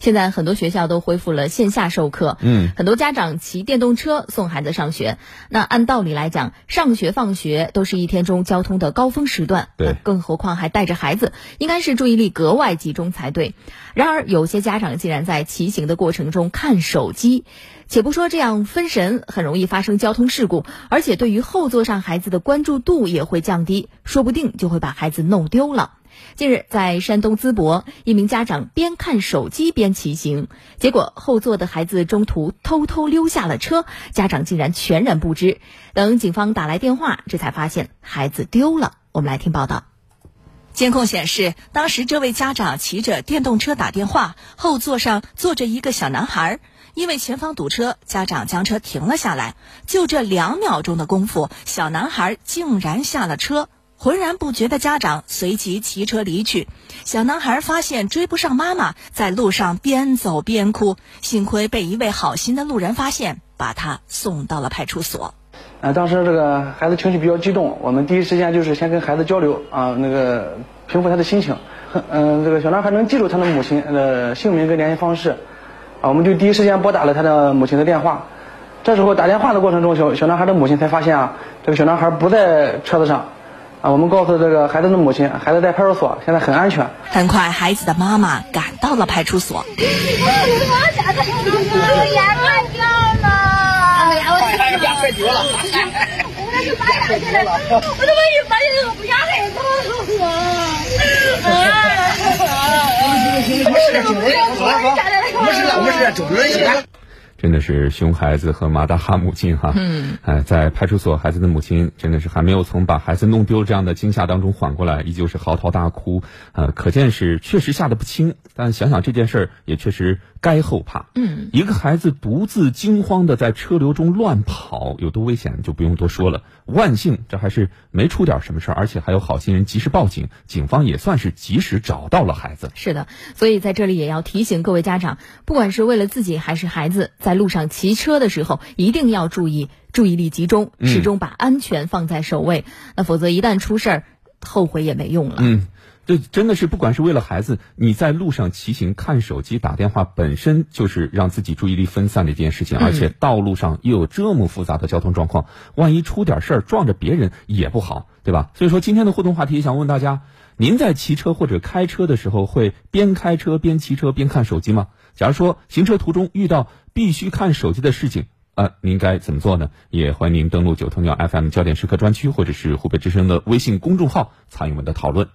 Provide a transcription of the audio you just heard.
现在很多学校都恢复了线下授课，嗯，很多家长骑电动车送孩子上学。那按道理来讲，上学放学都是一天中交通的高峰时段，对，更何况还带着孩子，应该是注意力格外集中才对。然而，有些家长竟然在骑行的过程中看手机，且不说这样分神很容易发生交通事故，而且对于后座上孩子的关注度也会降低，说不定就会把孩子弄丢了。近日，在山东淄博，一名家长边看手机边骑行，结果后座的孩子中途偷偷溜下了车，家长竟然全然不知。等警方打来电话，这才发现孩子丢了。我们来听报道。监控显示，当时这位家长骑着电动车打电话，后座上坐着一个小男孩。因为前方堵车，家长将车停了下来。就这两秒钟的功夫，小男孩竟然下了车。浑然不觉的家长随即骑车离去，小男孩发现追不上妈妈，在路上边走边哭。幸亏被一位好心的路人发现，把他送到了派出所。呃，当时这个孩子情绪比较激动，我们第一时间就是先跟孩子交流啊，那个平复他的心情。嗯，这个小男孩能记住他的母亲的姓名跟联系方式，啊，我们就第一时间拨打了他的母亲的电话。这时候打电话的过程中，小小男孩的母亲才发现啊，这个小男孩不在车子上。啊，我们告诉这个孩子的母亲，孩子在派出所，现在很安全。很快，孩子的妈妈赶到了派出所。我吓得我眼快掉了！哎呀，我快点别丢了！我那是拔牙去了，我怎么一拔牙就不牙害死我？没事，走了，没事了，没事，走轮椅。真的是熊孩子和马大哈母亲哈，嗯，哎，在派出所，孩子的母亲真的是还没有从把孩子弄丢这样的惊吓当中缓过来，依旧是嚎啕大哭，呃，可见是确实吓得不轻。但想想这件事儿，也确实该后怕。嗯，一个孩子独自惊慌的在车流中乱跑，有多危险就不用多说了。万幸这还是没出点什么事儿，而且还有好心人及时报警，警方也算是及时找到了孩子。是的，所以在这里也要提醒各位家长，不管是为了自己还是孩子，在路上骑车的时候，一定要注意注意力集中，始终把安全放在首位。那否则一旦出事儿，后悔也没用了。嗯。这真的是，不管是为了孩子，你在路上骑行、看手机、打电话，本身就是让自己注意力分散的一件事情。而且道路上又有这么复杂的交通状况，万一出点事儿撞着别人也不好，对吧？所以说，今天的互动话题想问大家：您在骑车或者开车的时候，会边开车边骑车边看手机吗？假如说行车途中遇到必须看手机的事情，呃，您该怎么做呢？也欢迎您登录九头鸟 FM 焦点时刻专区，或者是湖北之声的微信公众号参与我们的讨论。